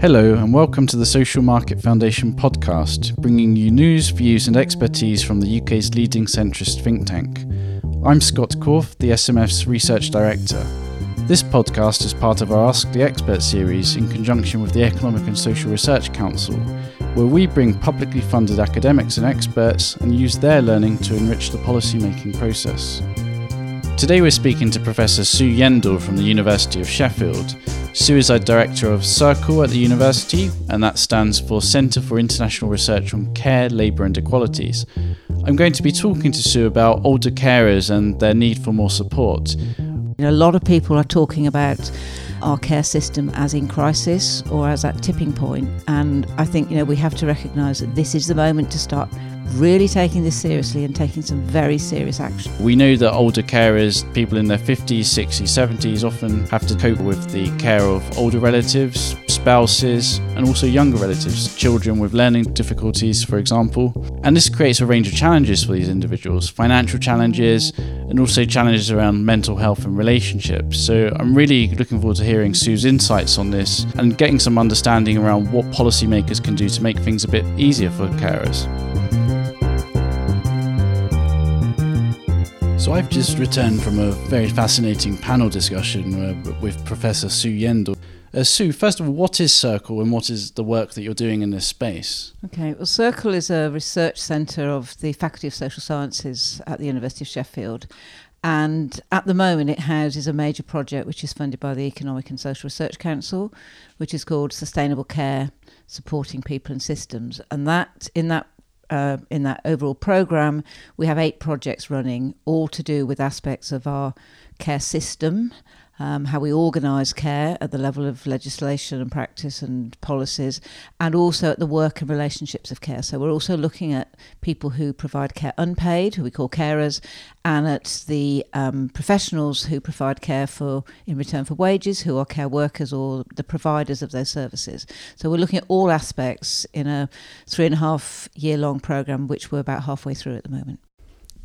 Hello, and welcome to the Social Market Foundation podcast, bringing you news, views, and expertise from the UK's leading centrist think tank. I'm Scott Corfe, the SMF's Research Director. This podcast is part of our Ask the Expert series in conjunction with the Economic and Social Research Council, where we bring publicly funded academics and experts and use their learning to enrich the policy-making process. Today we're speaking to Professor Sue Yeandle from the University of Sheffield. Sue is a director of Circle at the university, and that stands for Centre for International Research on Care, Labour and Equalities. I'm going to be talking to Sue about older carers and their need for more support. A lot of people are talking about our care system as in crisis or as at tipping point, and I think you know we have to recognise that this is the moment to start really taking this seriously and taking some very serious action. We know that older carers, people in their 50s, 60s, 70s, often have to cope with the care of older relatives, spouses, and also younger relatives, children with learning difficulties, for example. And this creates a range of challenges for these individuals financial challenges, and also challenges around mental health and relationships. So I'm really looking forward to hearing Sue's insights on this and getting some understanding around what policymakers can do to make things a bit easier for carers. So I've just returned from a very fascinating panel discussion uh, with Professor Sue Yeandle. Uh, Sue, first of all, what is Circle and what is the work that you're doing in this space? Okay, well, Circle is a research centre of the Faculty of Social Sciences at the University of Sheffield. And at the moment, it houses a major project which is funded by the Economic and Social Research Council, which is called Sustainable Care Supporting People and Systems. And that in that uh, in that overall program, we have eight projects running, all to do with aspects of our care system um, how we organise care at the level of legislation and practice and policies, and also at the work and relationships of care. So we're also looking at people who provide care unpaid, who we call carers, and at the um, professionals who provide care for in return for wages, who are care workers or the providers of those services. So we're looking at all aspects in a three and a half year long program, which we're about halfway through at the moment.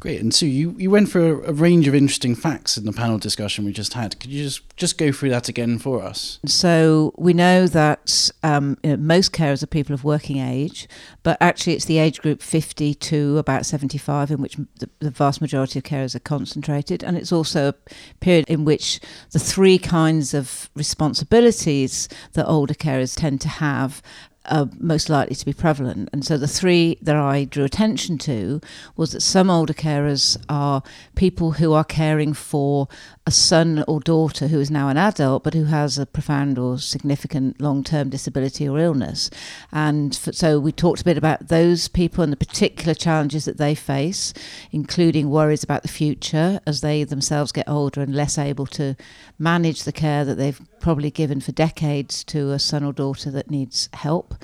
Great. And Sue, you, you went a, a, range of interesting facts in the panel discussion we just had. Could you just, just go through that again for us? So we know that um, you know, most carers are people of working age, but actually it's the age group 50 to about 75 in which the, the vast majority of carers are concentrated. And it's also a period in which the three kinds of responsibilities that older carers tend to have are most likely to be prevalent. And so the three that I drew attention to was that some older carers are people who are caring for a son or daughter who is now an adult but who has a profound or significant long term disability or illness. And so we talked a bit about those people and the particular challenges that they face, including worries about the future as they themselves get older and less able to manage the care that they've probably given for decades to a son or daughter that needs help.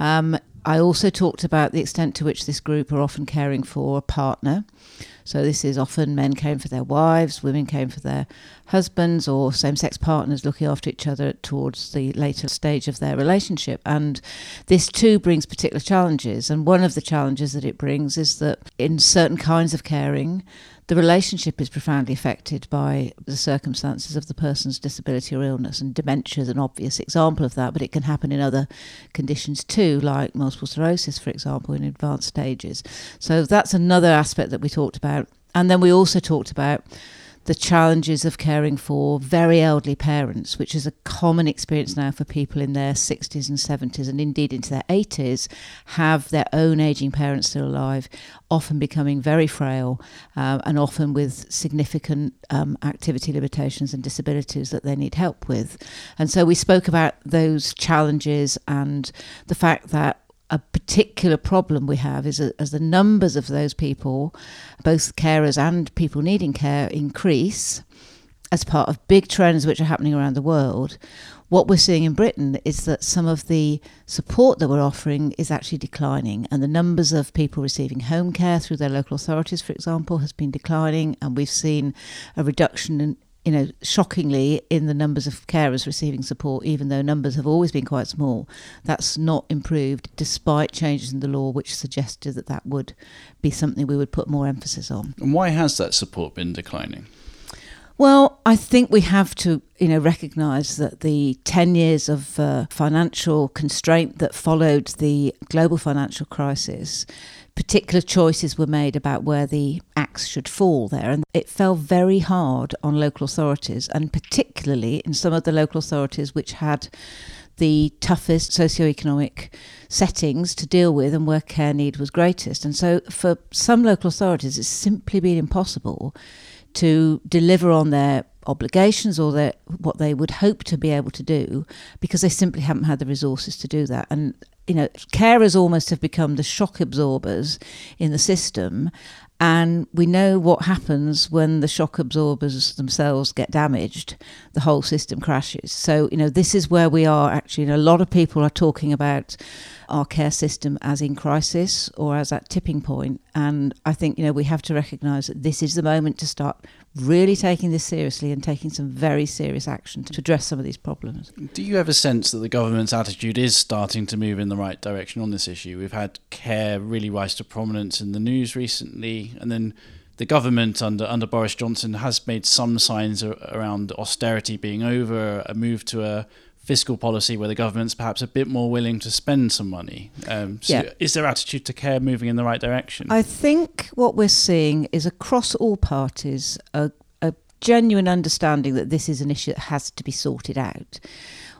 Um, I also talked about the extent to which this group are often caring for a partner. So this is often men caring for their wives, women caring for their husbands, or same-sex partners looking after each other towards the later stage of their relationship. And this too brings particular challenges. And one of the challenges that it brings is that in certain kinds of caring, the relationship is profoundly affected by the circumstances of the person's disability or illness, and dementia is an obvious example of that, but it can happen in other conditions too, like multiple sclerosis, for example, in advanced stages. So that's another aspect that we talked about. And then we also talked about the challenges of caring for very elderly parents, which is a common experience now for people in their 60s and 70s and indeed into their 80s, have their own aging parents still alive, often becoming very frail uh, and often with significant um, activity limitations and disabilities that they need help with. And so we spoke about those challenges and the fact that particular problem we have is as the numbers of those people, both carers and people needing care, increase as part of big trends which are happening around the world. What we're seeing in Britain is that some of the support that we're offering is actually declining, and the numbers of people receiving home care through their local authorities, for example, has been declining, and we've seen a reduction in, you know, shockingly in the numbers of carers receiving support, even though numbers have always been quite small, that's not improved despite changes in the law which suggested that that would be something we would put more emphasis on. And why has that support been declining? Well, I think we have to, you know, recognise that the ten years of uh, financial constraint that followed the global financial crisis, particular choices were made about where the axe should fall there, and it fell very hard on local authorities, and particularly in some of the local authorities which had the toughest socio-economic settings to deal with and where care need was greatest. And so, for some local authorities, it's simply been impossible to deliver on their obligations or their, what they would hope to be able to do because they simply haven't had the resources to do that. And you know, carers almost have become the shock absorbers in the system. And we know what happens when the shock absorbers themselves get damaged, the whole system crashes. So, you know, this is where we are actually. Know, a lot of people are talking about our care system as in crisis or as at tipping point. And I think, you know, we have to recognise that this is the moment to start really taking this seriously and taking some very serious action to address some of these problems. Do you a sense that the government's attitude is starting to move in the right direction on this issue? We've had care really rise to prominence in the news recently, and then the government under under Boris Johnson has made some signs around austerity being over, a move to a fiscal policy where the government's perhaps a bit more willing to spend some money. Um, so yeah. Is their attitude to care moving in the right direction? I think what we're seeing is across all parties a, a genuine understanding that this is an issue that has to be sorted out.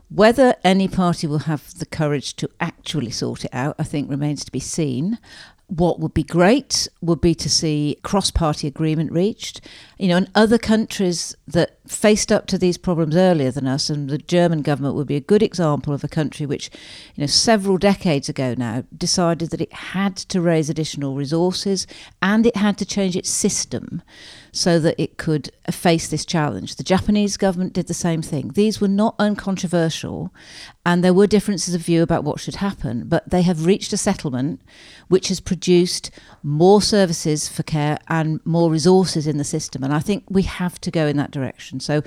Whether any party will have the courage to actually sort it out, I think remains to be seen. What would be great would be to see cross party agreement reached. You know, in other countries that faced up to these problems earlier than us, and the German government would be a good example of a country which, you know, several decades ago now decided that it had to raise additional resources and it had to change its system so that it could face this challenge. The Japanese government did the same thing. These were not uncontroversial, and there were differences of view about what should happen, but they have reached a settlement which has produced more services for care and more resources in the system. And I think we have to go in that direction. So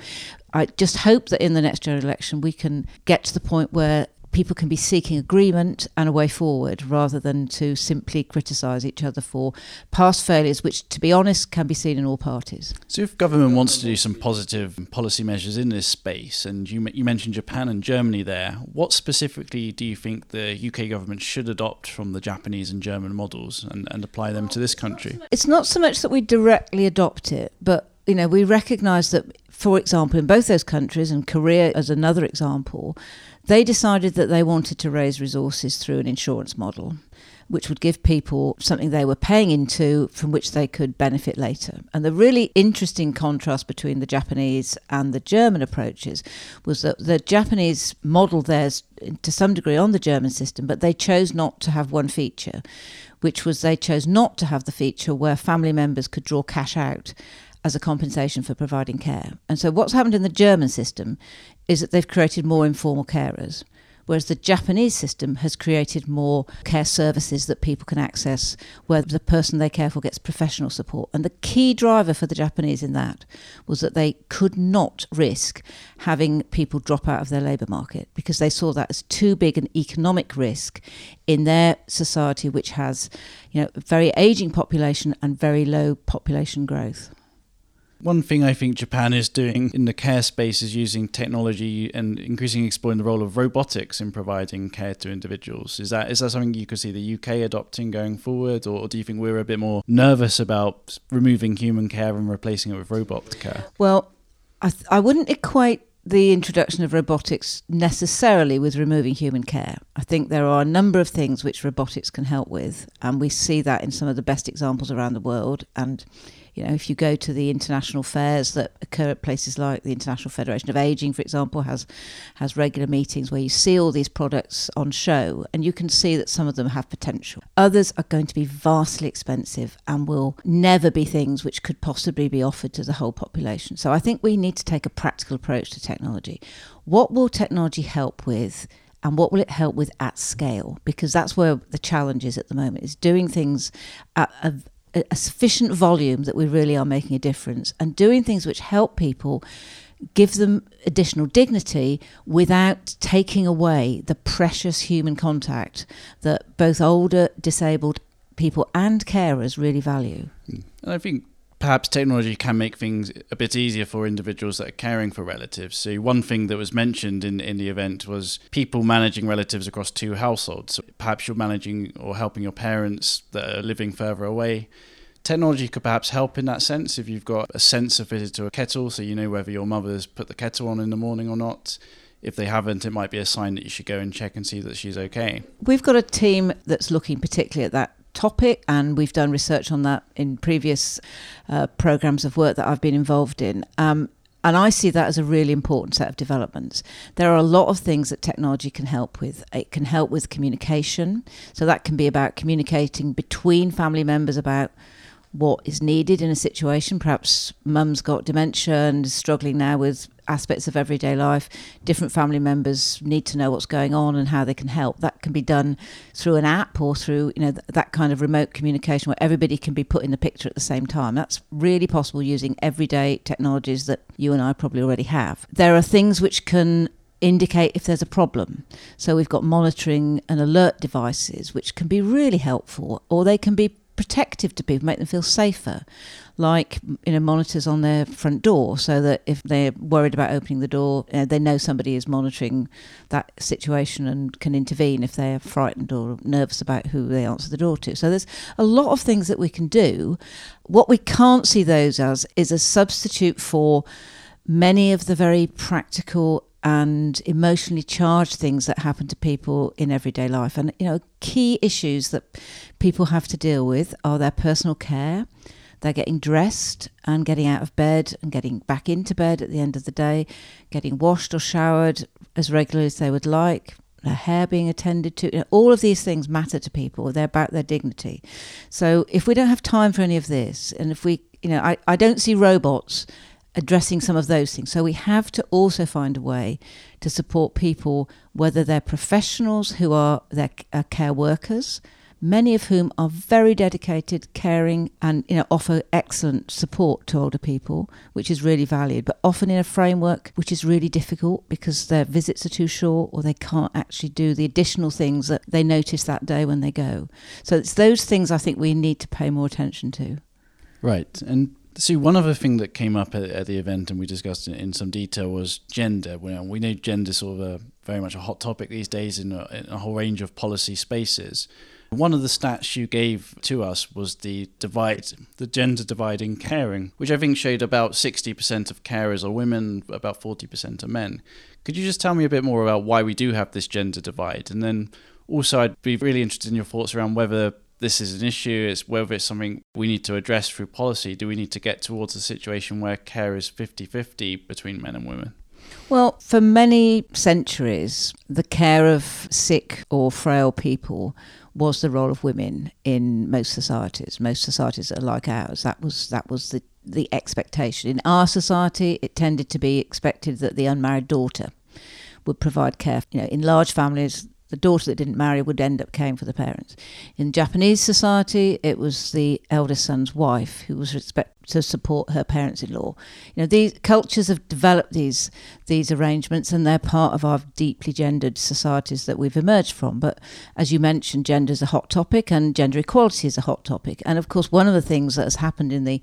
I just hope that in the next general election we can get to the point where people can be seeking agreement and a way forward rather than to simply criticise each other for past failures, which, to be honest, can be seen in all parties. So, if government wants to do some positive policy measures in this space, and you, you mentioned Japan and Germany there, what specifically do you think the UK government should adopt from the Japanese and German models and, and apply them to this country? It's not so much that we directly adopt it, but you know, we recognise that, for example, in both those countries, and Korea as another example, they decided that they wanted to raise resources through an insurance model, which would give people something they were paying into from which they could benefit later. And the really interesting contrast between the Japanese and the German approaches was that the Japanese modelled theirs to some degree on the German system, but they chose not to have one feature, which was they chose not to have the feature where family members could draw cash out as a compensation for providing care. And so, what's happened in the German system is that they've created more informal carers, whereas the Japanese system has created more care services that people can access where the person they care for gets professional support. And the key driver for the Japanese in that was that they could not risk having people drop out of their labour market because they saw that as too big an economic risk in their society, which has you know, a very ageing population and very low population growth. One thing I think Japan is doing in the care space is using technology and increasingly exploring the role of robotics in providing care to individuals. Is that is that something you could see the UK adopting going forward, or do you think we're a bit more nervous about removing human care and replacing it with robot care? Well, I, th- I wouldn't equate the introduction of robotics necessarily with removing human care. I think there are a number of things which robotics can help with, and we see that in some of the best examples around the world. And you know, if you go to the international fairs that occur at places like the International Federation of Aging, for example, has has regular meetings where you see all these products on show, and you can see that some of them have potential. Others are going to be vastly expensive and will never be things which could possibly be offered to the whole population. So I think we need to take a practical approach to technology. What will technology help with? and what will it help with at scale because that's where the challenge is at the moment is doing things at a, a sufficient volume that we really are making a difference and doing things which help people give them additional dignity without taking away the precious human contact that both older disabled people and carers really value. Hmm. And I think perhaps technology can make things a bit easier for individuals that are caring for relatives. So, one thing that was mentioned in, in the event was people managing relatives across two households. So perhaps you're managing or helping your parents that are living further away. Technology could perhaps help in that sense if you've got a sensor fitted to a kettle, so you know whether your mother's put the kettle on in the morning or not. If they haven't, it might be a sign that you should go and check and see that she's okay. We've got a team that's looking particularly at that topic, and we've done research on that in previous uh, programs of work that I've been involved in. Um, and I see that as a really important set of developments. There are a lot of things that technology can help with. It can help with communication. So that can be about communicating between family members about what is needed in a situation. Perhaps mum's got dementia and is struggling now with aspects of everyday life. Different family members need to know what's going on and how they can help. That can be done through an app or through you know th- that kind of remote communication where everybody can be put in the picture at the same time. That's really possible using everyday technologies that you and I probably already have. There are things which can indicate if there's a problem. So we've got monitoring and alert devices which can be really helpful or they can be protective to people, make them feel safer, like you know monitors on their front door, so that if they're worried about opening the door, uh, they know somebody is monitoring that situation and can intervene if they're frightened or nervous about who they answer the door to. So there's a lot of things that we can do. What we can't see those as is a substitute for many of the very practical and emotionally charged things that happen to people in everyday life. And, you know, key issues that people have to deal with are their personal care. They're getting dressed and getting out of bed and getting back into bed at the end of the day, getting washed or showered as regularly as they would like, their hair being attended to. You know, all of these things matter to people. They're about their dignity. So if we don't have time for any of this, and if we, you know, I, I don't see robots addressing some of those things. So we have to also find a way to support people, whether they're professionals who are their care workers, many of whom are very dedicated, caring, and you know offer excellent support to older people, which is really valued. But often in a framework which is really difficult because their visits are too short, or they can't actually do the additional things that they notice that day when they go. So it's those things I think we need to pay more attention to. Right, and so one other thing that came up at, at the event and we discussed in, in some detail was gender. We, uh, we know gender is sort of a very much a hot topic these days in a, in a whole range of policy spaces. One of the stats you gave to us was the divide, the gender divide in caring, which I think showed about 60% of carers are women, about 40% are men. Could you just tell me a bit more about why we do have this gender divide? And then also, I'd be really interested in your thoughts around whether this is an issue, it's whether it's something we need to address through policy. Do we need to get towards a situation where care is 50 50 between men and women? Well, for many centuries, the care of sick or frail people was the role of women in most societies. Most societies are like ours. That was that was the the expectation. In our society, it tended to be expected that the unmarried daughter would provide care. You know, in large families, the daughter that didn't marry would end up caring for the parents. In Japanese society, it was the eldest son's wife who was expected to support her parents-in-law. You know, these cultures have developed these these arrangements, and they're part of our deeply gendered societies that we've emerged from. But as you mentioned, gender is a hot topic, and gender equality is a hot topic. And of course, one of the things that has happened in the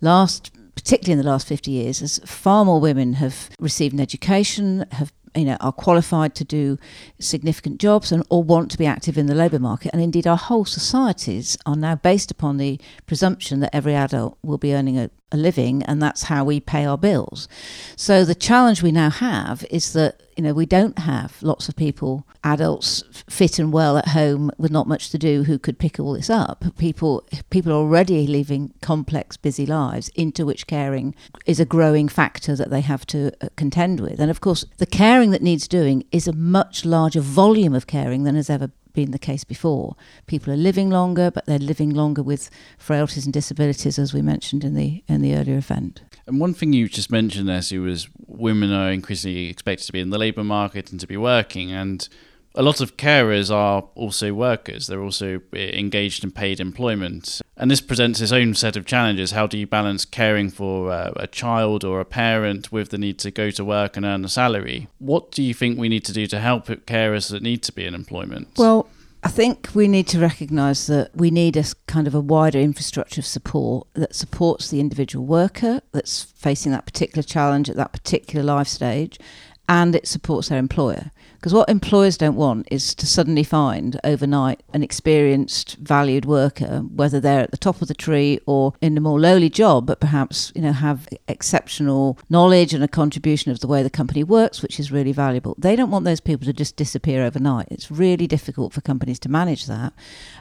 last particularly in the last 50 years, as far more women have received an education, have you know are qualified to do significant jobs and or want to be active in the labour market. And indeed our whole societies are now based upon the presumption that every adult will be earning a, a living and that's how we pay our bills. So the challenge we now have is that you know we don't have lots of people adults fit and well at home with not much to do who could pick all this up. People people are already living complex busy lives into which caring is a growing factor that they have to uh, contend with. And of course the caring that needs doing is a much larger volume of caring than has ever been the case before. People are living longer, but they're living longer with frailties and disabilities, as we mentioned in the in the earlier event. And one thing you just mentioned there, Sue, was women are increasingly expected to be in the labour market and to be working, and a lot of carers are also workers. They're also engaged in paid employment. And this presents its own set of challenges. How do you balance caring for uh, a child or a parent with the need to go to work and earn a salary? What do you think we need to do to help carers that need to be in employment? Well, I think we need to recognise that we need a kind of a wider infrastructure of support that supports the individual worker that's facing that particular challenge at that particular life stage, and it supports their employer. Because what employers don't want is to suddenly find overnight an experienced, valued worker, whether they're at the top of the tree or in a more lowly job, but perhaps you know have exceptional knowledge and a contribution of the way the company works, which is really valuable. They don't want those people to just disappear overnight. It's really difficult for companies to manage that,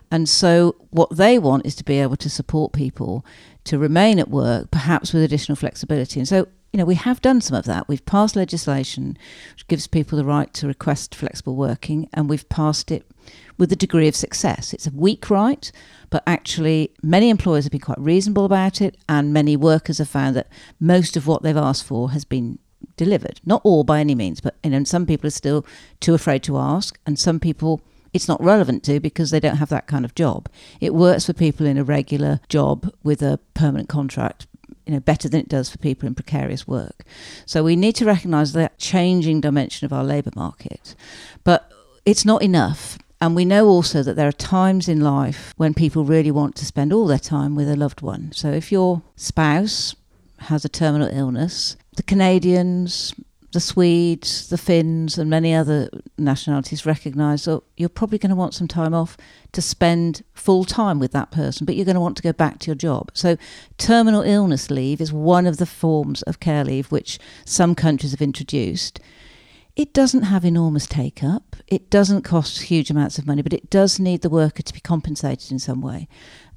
and so what they want is to be able to support people to remain at work, perhaps with additional flexibility. And so you know, we have done some of that. We've passed legislation which gives people the right to request flexible working, and we've passed it with a degree of success. It's a weak right, but actually, many employers have been quite reasonable about it, and many workers have found that most of what they've asked for has been delivered. Not all by any means, but you know, some people are still too afraid to ask, and some people it's not relevant to because they don't have that kind of job. It works for people in a regular job with a permanent contract, you know better than it does for people in precarious work. So we need to recognise that changing dimension of our labour market, but it's not enough. And we know also that there are times in life when people really want to spend all their time with a loved one. So if your spouse has a terminal illness, the Canadians, the Swedes, the Finns, and many other nationalities recognise that you're probably going to want some time off to spend full time with that person, but you're going to want to go back to your job. So, terminal illness leave is one of the forms of care leave which some countries have introduced. It doesn't have enormous take up, it doesn't cost huge amounts of money, but it does need the worker to be compensated in some way.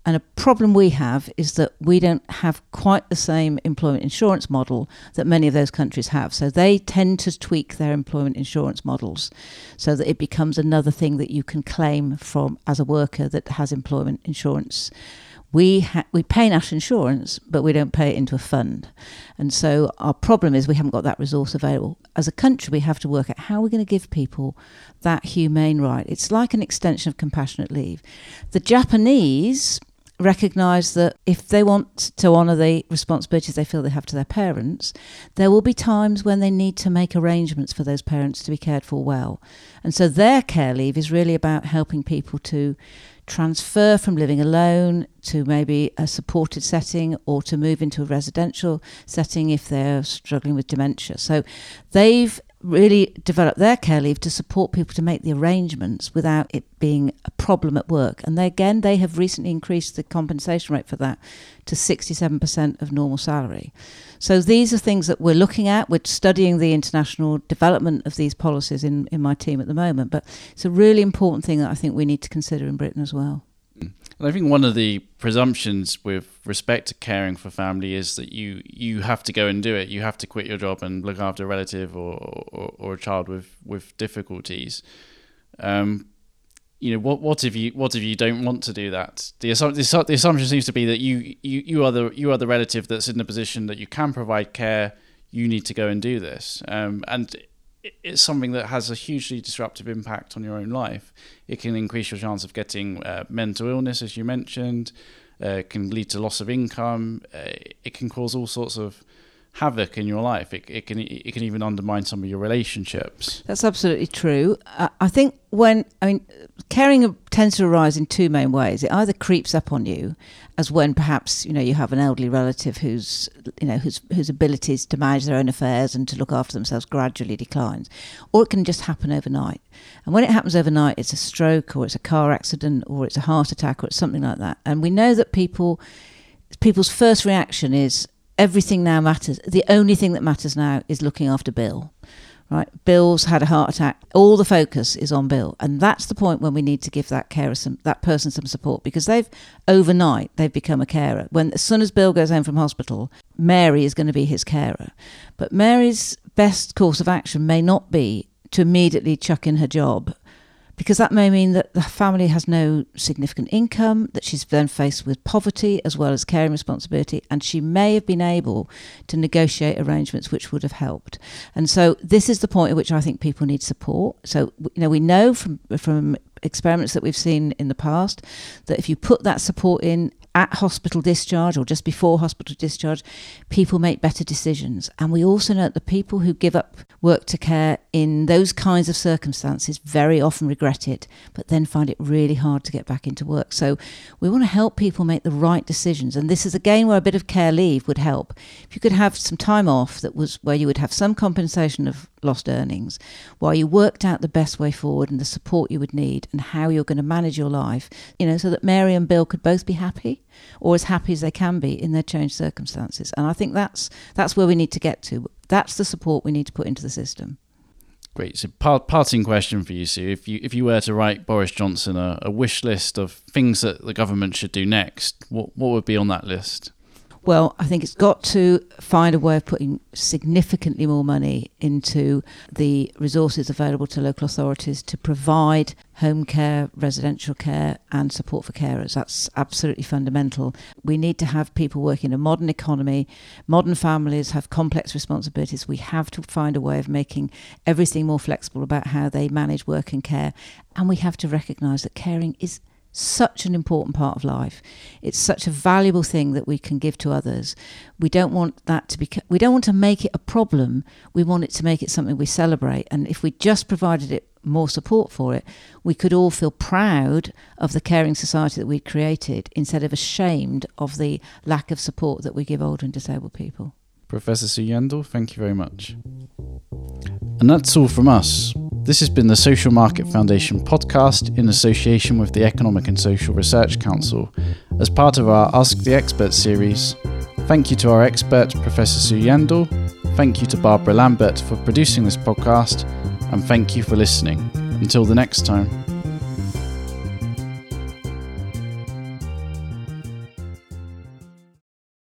And a problem we have is that we don't have quite the same employment insurance model that many of those countries have. So they tend to tweak their employment insurance models so that it becomes another thing that you can claim from as a worker that has employment insurance. We ha- we pay national insurance, but we don't pay it into a fund, and so our problem is we haven't got that resource available. As a country, we have to work out how we're going to give people that humane right. It's like an extension of compassionate leave. The Japanese recognise that if they want to honour the responsibilities they feel they have to their parents, there will be times when they need to make arrangements for those parents to be cared for well. And so their care leave is really about helping people to transfer from living alone to maybe a supported setting or to move into a residential setting if they're struggling with dementia. So they've really develop their care leave to support people to make the arrangements without it being a problem at work. And they, again, they have recently increased the compensation rate for that to 67% of normal salary. So these are things that we're looking at. We're studying the international development of these policies in, in my team at the moment. But it's a really important thing that I think we need to consider in Britain as well. I think one of the presumptions with respect to caring for family is that you you have to go and do it. You have to quit your job and look after a relative or or, or a child with with difficulties. Um, you know what what if you what if you don't want to do that the, the, the assumption seems to be that you, you you are the you are the relative that's in the position that you can provide care you need to go and do this um, and it's something that has a hugely disruptive impact on your own life. It can increase your chance of getting uh, mental illness, as you mentioned. Uh, can lead to loss of income. Uh, it can cause all sorts of havoc in your life. It, it can it can even undermine some of your relationships. That's absolutely true. I think when I mean caring tends to arise in two main ways. It either creeps up on you, as when perhaps you know you have an elderly relative whose you know whose whose abilities to manage their own affairs and to look after themselves gradually declines, or it can just happen overnight. And when it happens overnight, it's a stroke or it's a car accident or it's a heart attack or it's something like that. And we know that people people's first reaction is everything now matters. The only thing that matters now is looking after Bill. Right, Bill's had a heart attack. All the focus is on Bill, and that's the point when we need to give that carer some, that person some support because they've overnight they've become a carer. When as soon as Bill goes home from hospital, Mary is going to be his carer, but Mary's best course of action may not be to immediately chuck in her job because that may mean that the family has no significant income, that she's then faced with poverty as well as caring responsibility, and she may have been able to negotiate arrangements which would have helped. And so this is the point at which I think people need support. So you know we know from from experiments that we've seen in the past that if you put that support in at hospital discharge or just before hospital discharge, people make better decisions. And we also know that the people who give up work to care in those kinds of circumstances very often regret it, but then find it really hard to get back into work. So we want to help people make the right decisions. And this is again where a bit of care leave would help. If you could have some time off that was where you would have some compensation of lost earnings while you worked out the best way forward and the support you would need and how you're going to manage your life, you know, so that Mary and Bill could both be happy or as happy as they can be in their changed circumstances. And I think that's that's where we need to get to. That's the support we need to put into the system. Great. So, part, parting question for you, Sue. If you if you were to write Boris Johnson a, a wish list of things that the government should do next, what what would be on that list? Well, I think it's got to find a way of putting significantly more money into the resources available to local authorities to provide home care, residential care, and support for carers. That's absolutely fundamental. We need to have people working in a modern economy. Modern families have complex responsibilities. We have to find a way of making everything more flexible about how they manage work and care. And we have to recognise that caring is such an important part of life. It's such a valuable thing that we can give to others. We don't want that to be we don't want to make it a problem. We want it to make it something we celebrate. And if we just provided it more support for it, we could all feel proud of the caring society that we created instead of ashamed of the lack of support that we give older and disabled people. Professor Sue thank you very much. And that's all from us. This has been the Social Market Foundation podcast in association with the Economic and Social Research Council as part of our Ask the Expert series. Thank you to our expert, Professor Sue Yeandle. Thank you to Barbara Lambert for producing this podcast. And thank you for listening. Until the next time.